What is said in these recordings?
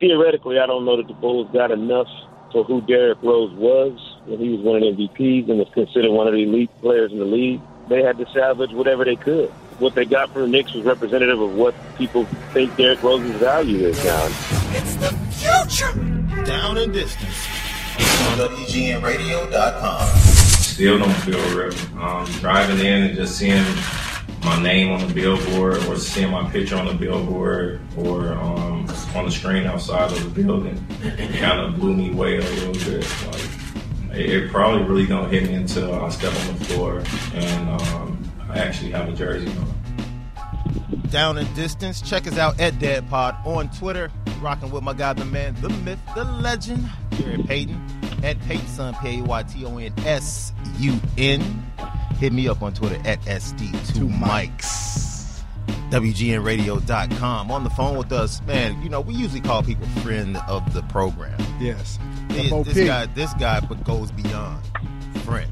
theoretically, I don't know that the Bulls got enough for who Derrick Rose was when he was winning MVPs and was considered one of the elite players in the league. They had to salvage whatever they could. What they got from the Knicks was representative of what people think Derrick Rose's value is now. It's the future. Down and distance. On WGNRadio.com. Still don't feel real. Um, driving in and just seeing my name on the billboard or seeing my picture on the billboard or um, on the screen outside of the building kind of blew me away a little bit. Like, it, it probably really don't hit me until I step on the floor and um, I actually have a jersey on. Down in distance, check us out at DAD Pod on Twitter. Rocking with my guy, the man, the myth, the legend, Jarrett Payton at Payton, Sun P A Y T O N S U N. Hit me up on Twitter at SD2Mics. WGNradio.com. On the phone with us, man, you know, we usually call people friend of the program. Yes. This, this guy, this guy but goes beyond friend.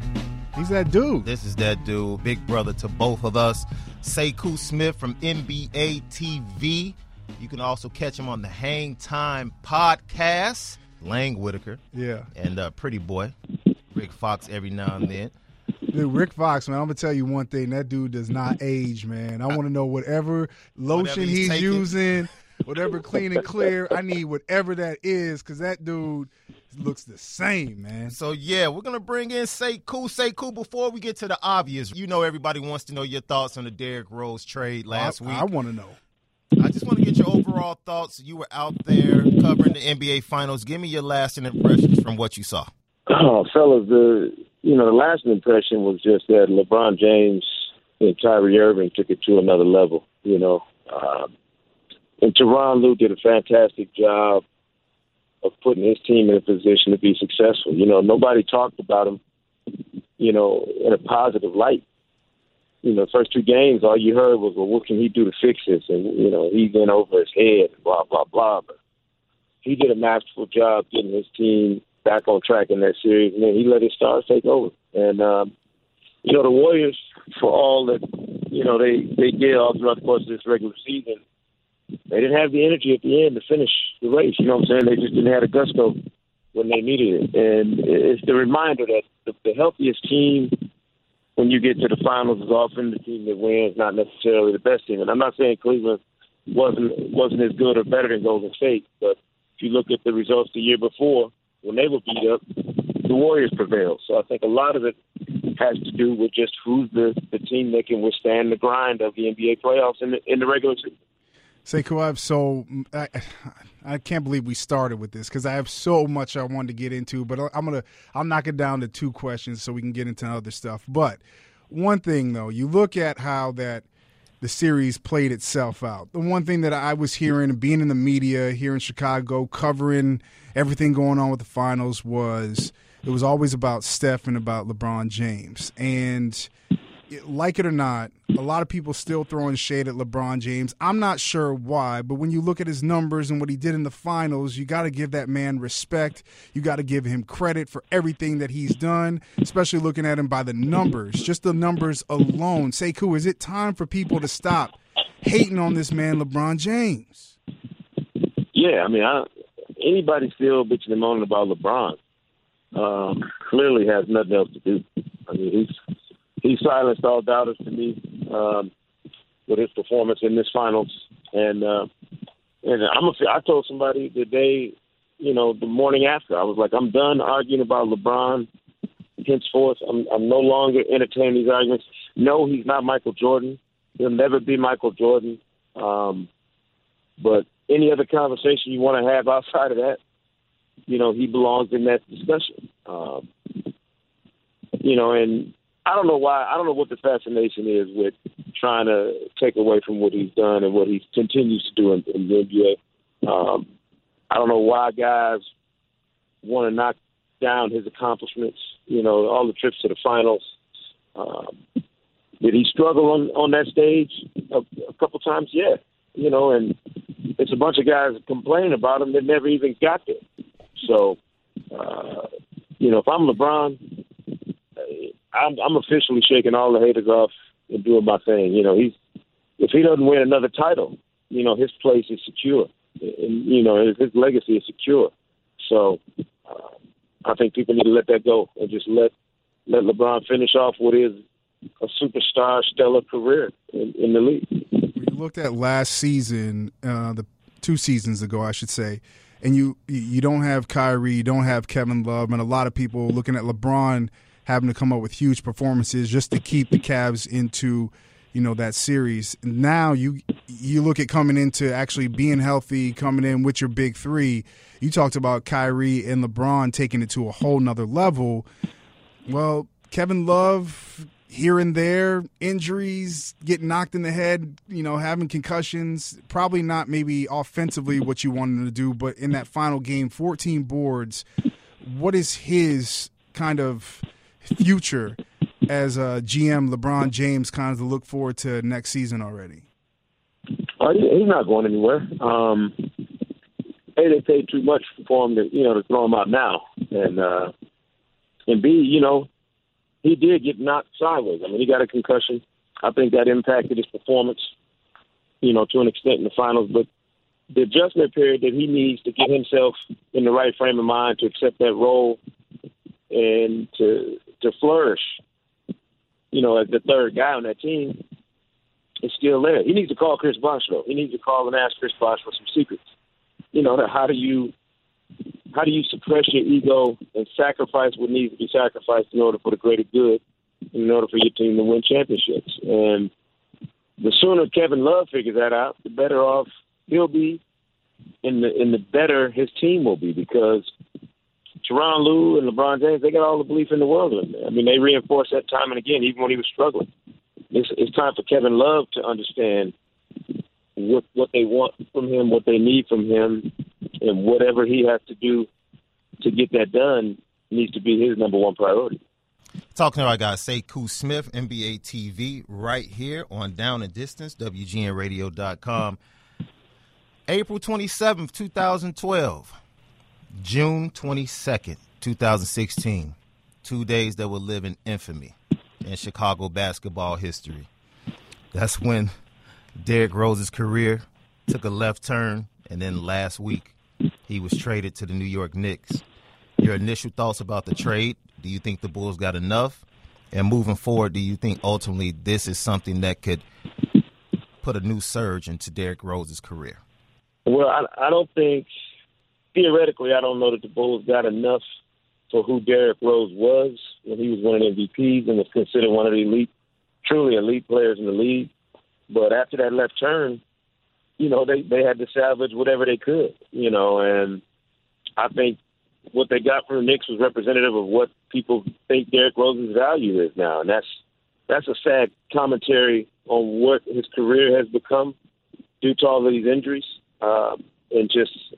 He's that dude. This is that dude, big brother to both of us. Sekou Smith from NBA TV. You can also catch him on the Hang Time podcast. Lang Whitaker Yeah. and uh, Pretty Boy, Rick Fox every now and then. Dude, Rick Fox, man, I'm gonna tell you one thing. That dude does not age, man. I want to know whatever lotion Whatever he's he's, using, whatever clean and clear. I need whatever that is, because that dude looks the same, man. So yeah, we're gonna bring in Sekou. Sekou, before we get to the obvious, you know everybody wants to know your thoughts on the Derrick Rose trade last I, week. I want to know. I just want to get your overall thoughts. You were out there covering the NBA Finals. Give me your lasting impressions from what you saw. Oh, fellas, the you know the last impression was just that LeBron James and Kyrie Irving took it to another level. You know, um, and Tyronn Lue did a fantastic job of putting his team in a position to be successful. You know, nobody talked about him, you know, in a positive light. You know, the first two games, all you heard was, "Well, what can he do to fix this?" And you know, he's in over his head, blah blah blah. But he did a masterful job getting his team back on track in that series, and then he let his stars take over. And um, you know, the Warriors, for all that you know they they did all throughout the course of this regular season, they didn't have the energy at the end to finish the race. You know what I'm saying? They just didn't have the gusto when they needed it, and it's the reminder that the, the healthiest team. When you get to the finals, is often the team that wins, not necessarily the best team. And I'm not saying Cleveland wasn't wasn't as good or better than Golden State, but if you look at the results the year before, when they were beat up, the Warriors prevailed. So I think a lot of it has to do with just who's the, the team that can withstand the grind of the NBA playoffs in the, in the regular season. Sekou, I have so mm, I, I can't believe we started with this because I have so much I wanted to get into, but I'm gonna I'll knock it down to two questions so we can get into other stuff. But one thing though, you look at how that the series played itself out. The one thing that I was hearing being in the media here in Chicago, covering everything going on with the finals was it was always about Steph and about LeBron James. And like it or not, a lot of people still throwing shade at LeBron James. I'm not sure why, but when you look at his numbers and what he did in the finals, you got to give that man respect. You got to give him credit for everything that he's done, especially looking at him by the numbers, just the numbers alone. Say, Sekou, is it time for people to stop hating on this man, LeBron James? Yeah, I mean, I, anybody still bitching and moaning about LeBron um, clearly has nothing else to do. I mean, he's he silenced all doubters to me um, with his performance in this finals, and uh, and I'm a, I told somebody the day, you know, the morning after, I was like, I'm done arguing about LeBron. Henceforth, I'm I'm no longer entertaining these arguments. No, he's not Michael Jordan. He'll never be Michael Jordan. Um, but any other conversation you want to have outside of that, you know, he belongs in that discussion. Um, you know, and I don't know why. I don't know what the fascination is with trying to take away from what he's done and what he continues to do in, in the NBA. Um, I don't know why guys want to knock down his accomplishments. You know, all the trips to the finals. Um, did he struggle on on that stage a, a couple times? Yeah. You know, and it's a bunch of guys complaining about him that never even got there. So, uh, you know, if I'm LeBron, I'm, I'm officially shaking all the haters off and doing my thing. You know, he's if he doesn't win another title, you know, his place is secure. and you know his, legacy is secure. So uh, I think people need to let that go and just let let LeBron finish off what is a superstar, stellar career in, in the league. We looked at last season, uh, the two seasons ago, I should say, and you you don't have Kyrie, you don't have Kevin Love, and a lot of people looking at LeBron having to come up with huge performances just to keep the Cavs into you know that series. Now you you look at coming into actually being healthy, coming in with your big three. You talked about Kyrie and LeBron taking it to a whole nother level. Well, Kevin Love here and there, injuries, getting knocked in the head, you know, having concussions. Probably not maybe offensively what you wanted to do, but in that final game, 14 boards. What is his kind of future as a GM, LeBron James, kind of to look forward to next season already? Uh, he's not going anywhere. Um, a, they paid too much for him to, you know, to throw him out now, and uh, and B, you know, he did get knocked sideways. I mean, he got a concussion. I think that impacted his performance, you know, to an extent in the finals. But the adjustment period that he needs to get himself in the right frame of mind to accept that role and to to flourish, you know, as the third guy on that team, is still there. He needs to call Chris Bosh though. He needs to call and ask Chris Bosh for some secrets. You know, how do you how do you suppress your ego and sacrifice what needs to be sacrificed in order for the greater good, in order for your team to win championships? And the sooner Kevin Love figures that out, the better off he'll be, and the and the better his team will be because Tyronn Lue and LeBron James, they got all the belief in the world in. I mean, they reinforce that time and again, even when he was struggling. It's, it's time for Kevin Love to understand what what they want from him, what they need from him, and whatever he has to do to get that done needs to be his number one priority. Talking to our guy Sekou Smith, NBA TV, right here on Down and Distance, WGNRadio.com. April 27th, 2012. June 22nd, 2016. Two days that will live in infamy in Chicago basketball history. That's when Derrick Rose's career took a left turn, and then last week he was traded to the New York Knicks. Your initial thoughts about the trade? Do you think the Bulls got enough? And moving forward, do you think ultimately this is something that could put a new surge into Derrick Rose's career? Well, I, I don't think theoretically, I don't know that the Bulls got enough for who Derrick Rose was when he was winning MVPs and was considered one of the elite, truly elite players in the league. But after that left turn, you know, they they had to salvage whatever they could, you know, and I think what they got from the Knicks was representative of what people think Derrick Rose's value is now, and that's that's a sad commentary on what his career has become due to all of these injuries um, and just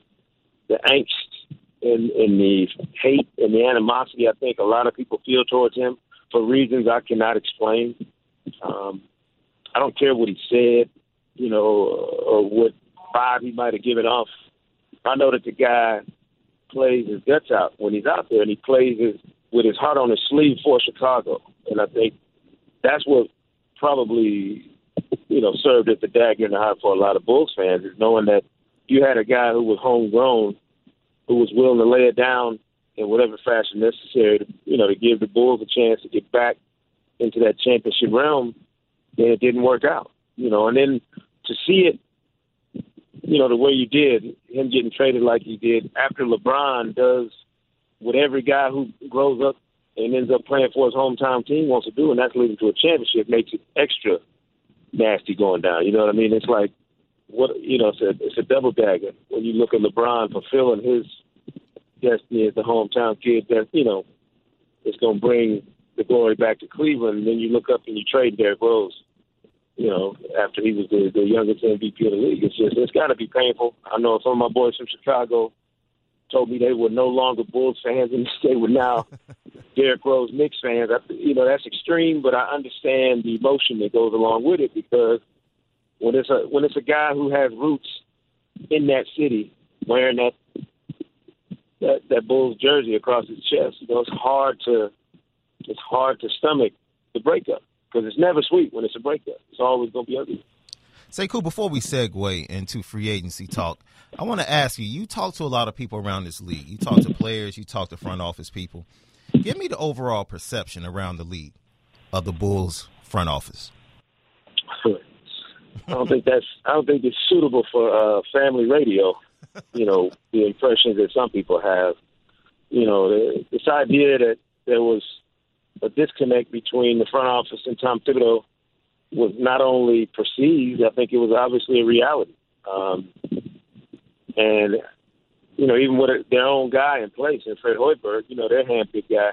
the angst and, and the hate and the animosity I think a lot of people feel towards him for reasons I cannot explain. Um, I don't care what he said, you know, or what vibe he might have given off. I know that the guy plays his guts out when he's out there, and he plays his, with his heart on his sleeve for Chicago. And I think that's what probably, you know, served as the dagger in the heart for a lot of Bulls fans is knowing that you had a guy who was homegrown, who was willing to lay it down in whatever fashion necessary to, you know, to give the Bulls a chance to get back into that championship realm, and it didn't work out, you know. And then to see it, you know, the way you did, him getting traded like he did after LeBron does what every guy who grows up and ends up playing for his hometown team wants to do, and that's leading to a championship, makes it extra nasty going down. You know what I mean? It's like what you know, it's a it's a double dagger when you look at LeBron fulfilling his destiny as the hometown kid that you know is going to bring the glory back to Cleveland. And then you look up and you trade Derrick Rose. You know, after he was the, the youngest MVP of the league, it's just it's got to be painful. I know some of my boys from Chicago told me they were no longer Bulls fans and they were now Derrick Rose Knicks fans. I, you know, that's extreme, but I understand the emotion that goes along with it because when it's a when it's a guy who has roots in that city wearing that that that Bulls jersey across his chest, you know, it's hard to it's hard to stomach the breakup because it's never sweet when it's a breakup. It's always going to be ugly. Sekou. before we segue into free agency talk, I want to ask you. You talk to a lot of people around this league. You talk to players. You talk to front office people. Give me the overall perception around the league of the Bulls front office. I don't think that's. I don't think it's suitable for uh, family radio. You know, the impressions that some people have. You know, this idea that there was a disconnect between the front office and Tom Thibodeau was not only perceived, I think it was obviously a reality. Um, and, you know, even with their own guy in place, and Fred Hoiberg, you know, their handpicked guy,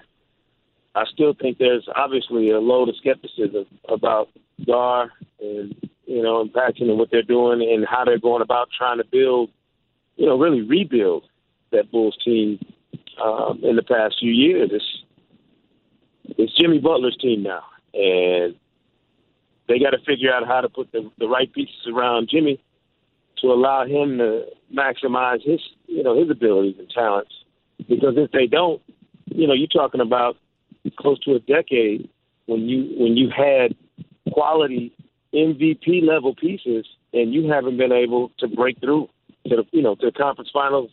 I still think there's obviously a load of skepticism about Gar and, you know, and Paxson and what they're doing and how they're going about trying to build, you know, really rebuild that Bulls team um, in the past few years. It's, it's Jimmy Butler's team now. And they got to figure out how to put the, the right pieces around Jimmy to allow him to maximize his, you know, his abilities and talents. Because if they don't, you know, you're talking about close to a decade when you when you had quality MVP level pieces and you haven't been able to break through to the you know to the conference finals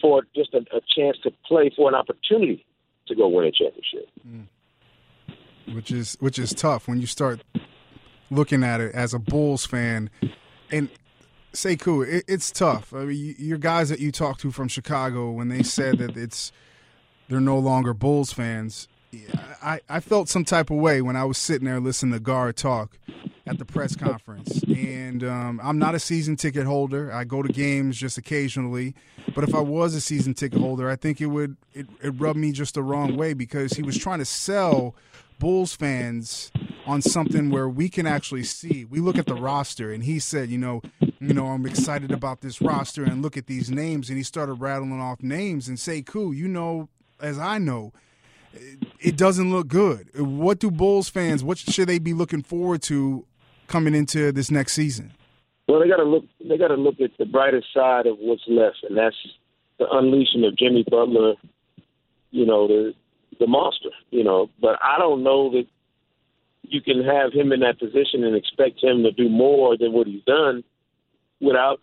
for just a, a chance to play for an opportunity to go win a championship. Mm. Which is which is tough when you start looking at it as a Bulls fan, and Sekou, it, it's tough. I mean, your guys that you talked to from Chicago when they said that it's they're no longer Bulls fans. I, I felt some type of way when I was sitting there listening to Gar talk at the press conference. And um, I'm not a season ticket holder. I go to games just occasionally. But if I was a season ticket holder, I think it would it, it rubbed me just the wrong way because he was trying to sell Bulls fans on something where we can actually see. We look at the roster, and he said, you know, you know, I'm excited about this roster, and look at these names, and he started rattling off names and say, "Cool, you know, as I know." It doesn't look good. What do Bulls fans? What should they be looking forward to coming into this next season? Well, they got to look. They got to look at the brightest side of what's left, and that's the unleashing of Jimmy Butler. You know, the the monster. You know, but I don't know that you can have him in that position and expect him to do more than what he's done without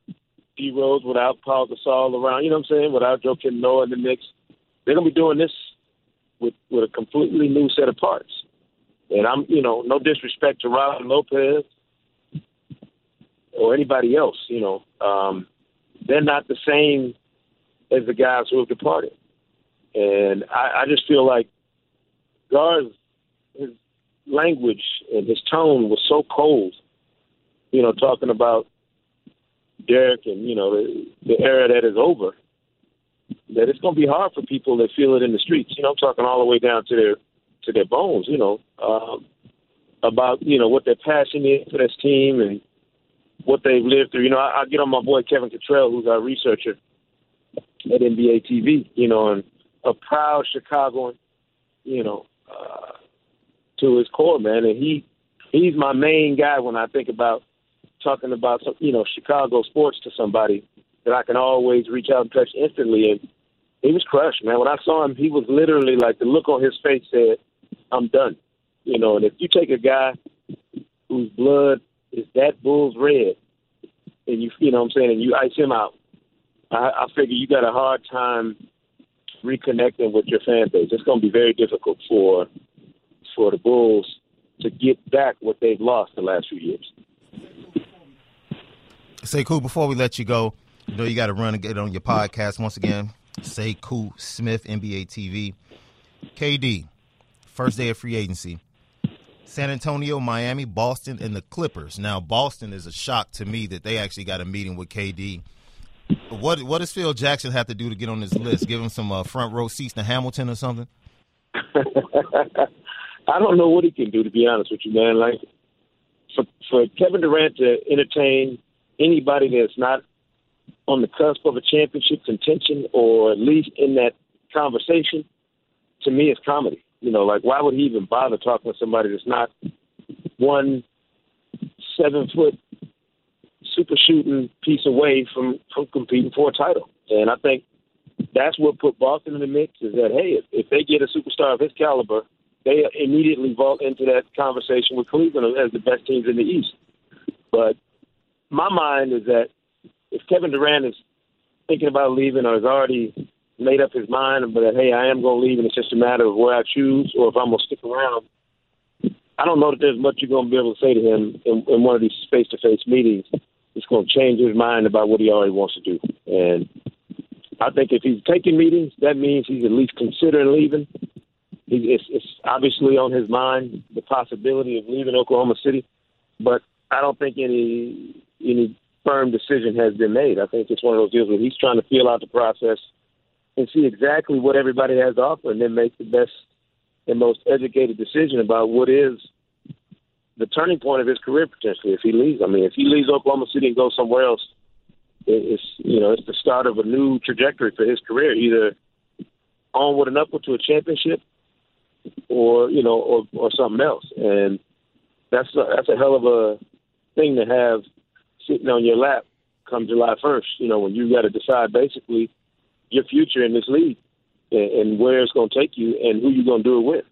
D Rose, without Paul Gasol around. You know what I'm saying? Without Joakim Noah in the mix, they're gonna be doing this with with a completely new set of parts. And I'm, you know, no disrespect to Robin Lopez or anybody else. You know, um, they're not the same as the guys who have departed. And I, I just feel like Gar's his language and his tone was so cold. You know, talking about Derrick and you know the, the era that is over. That it's going to be hard for people that feel it in the streets. You know, I'm talking all the way down to their to their bones. You know, um, about you know what their passion is for this team and what they've lived through. You know, I, I get on my boy Kevin Cottrell, who's our researcher at NBA TV. You know, and a proud Chicagoan. You know, uh, to his core, man. And he he's my main guy when I think about talking about some, you know Chicago sports to somebody that I can always reach out and touch instantly. And he was crushed, man. When I saw him, he was literally like the look on his face said, "I'm done." You know, and if you take a guy whose blood is that bull's red, and you you know what I'm saying, and you ice him out, I, I figure you got a hard time reconnecting with your fan base. It's going to be very difficult for for the Bulls to get back what they've lost the last few years. Sekou. Before we let you go, you know you got to run and get on your podcast once again. Sekou Smith, NBA TV. KD, first day of free agency. San Antonio, Miami, Boston, and the Clippers. Now, Boston is a shock to me that they actually got a meeting with KD. What what does Phil Jackson have to do to get on this list? Give him some uh, front row seats to Hamilton or something? I don't know what he can do to be honest with you, man. Like for for Kevin Durant to entertain anybody that's not on the cusp of a championship contention or at least in that conversation, to me, it's comedy. You know, like why would he even bother talking to somebody that's not one seven foot super shooting piece away from from competing for a title? And I think that's what put Boston in the mix. Is that hey, if, if they get a superstar of his caliber they immediately vault into that conversation with Cleveland as the best teams in the East. But my mind is that if Kevin Durant is thinking about leaving or has already made up his mind, but that hey, I am going to leave, and it's just a matter of where I choose or if I'm going to stick around. I don't know that there's much you're going to be able to say to him in, in one of these face-to-face meetings. It's going to change his mind about what he already wants to do, and I think if he's taking meetings, that means he's at least considering leaving. It's, it's obviously on his mind the possibility of leaving Oklahoma City, but I don't think any any firm decision has been made. I think it's one of those deals where he's trying to feel out the process and see exactly what everybody has to offer, and then make the best and most educated decision about what is the turning point of his career potentially if he leaves. I mean, if he leaves Oklahoma City and goes somewhere else, it's you know it's the start of a new trajectory for his career, either onward and upward to a championship, or you know, or or something else. And that's a, that's a hell of a thing to have sitting on your lap come July first. You know, when you got to decide basically your future in this league and, and where it's going to take you and who you're going to do it with.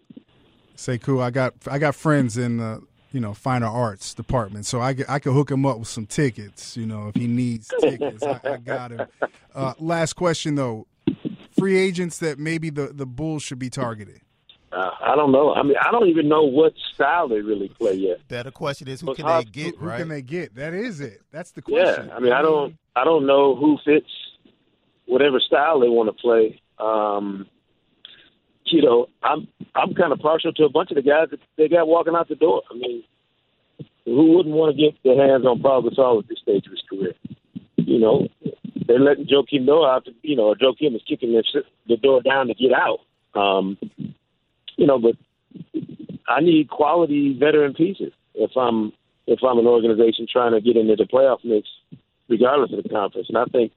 Sekou. I got I got friends in the you know finer arts department, so I I could hook him up with some tickets. You know, if he needs tickets, I, I got him. Uh, last question though, free agents that maybe the the Bulls should be targeting. Uh, I don't know. I mean, I don't even know what style they really play yet. Better question is who can they get, Who right? can they get? That is it. That's the question. Yeah. I mean, I don't, I don't know who fits whatever style they want to play. Um, you know, I'm, I'm kind of partial to a bunch of the guys that they got walking out the door. I mean, who wouldn't want to get their hands on Paul Gasol at this stage of his career? You know, they're letting Joakim Noah out. To, you know, Joakim is kicking the, the door down to get out. Um, you know, but I need quality veteran pieces if I'm if I'm an organization trying to get into the playoff mix, regardless of the conference. And I think,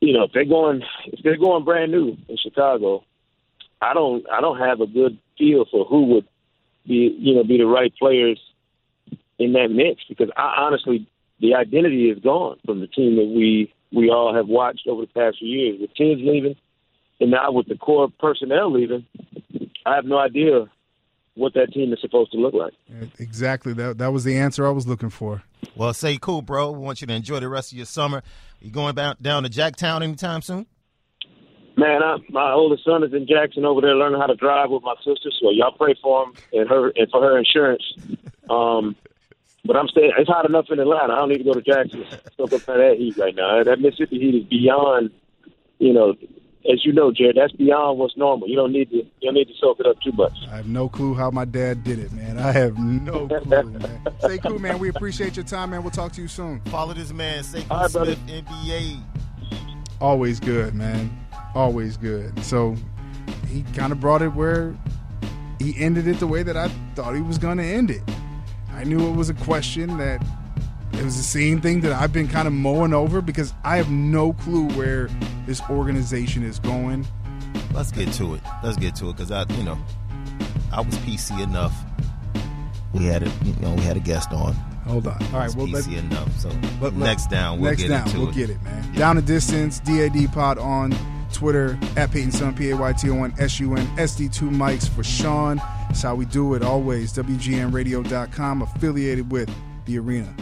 you know, if they're going if they're going brand new in Chicago, I don't I don't have a good feel for who would be you know be the right players in that mix because I honestly the identity is gone from the team that we we all have watched over the past few years. With Tibbs leaving, and now with the core personnel leaving, I have no idea what that team is supposed to look like. Exactly. That that was the answer I was looking for. Well, Sekou, bro. We want you to enjoy the rest of your summer. You going down down to Jacktown anytime soon? Man, I, my oldest son is in Jackson over there learning how to drive with my sister. So y'all pray for him and her and for her insurance. Um, but I'm staying. It's hot enough in Atlanta. I don't need to go to Jackson. Soak up some that heat right now. That Mississippi heat is beyond. You know, as you know, Jarrett, that's beyond what's normal. You don't need to. You don't need to soak it up too much. I have no clue how my dad did it, man. I have no clue, man. Sekou, man. We appreciate your time, man. We'll talk to you soon. Follow this man, Sekou All right, brother. Smith, NBA. Always good, man. Always good. So he kind of brought it where he ended it the way that I thought he was going to end it. I knew it was a question that it was the same thing that I've been kind of mowing over because I have no clue where this organization is going. Let's get to it. Let's get to it because I, you know, I was PC enough. We had a, you know, we had a guest on. Hold on. All right, well, let, PC enough. So let- let- next down, we'll next get down, we'll it. get it, man. Down a distance, DAD Pod on Twitter at Payton Sun, P A Y T O N S U N, SD2 mics for Shaun. That's how we do it always. WGNradio.com, affiliated with The Arena.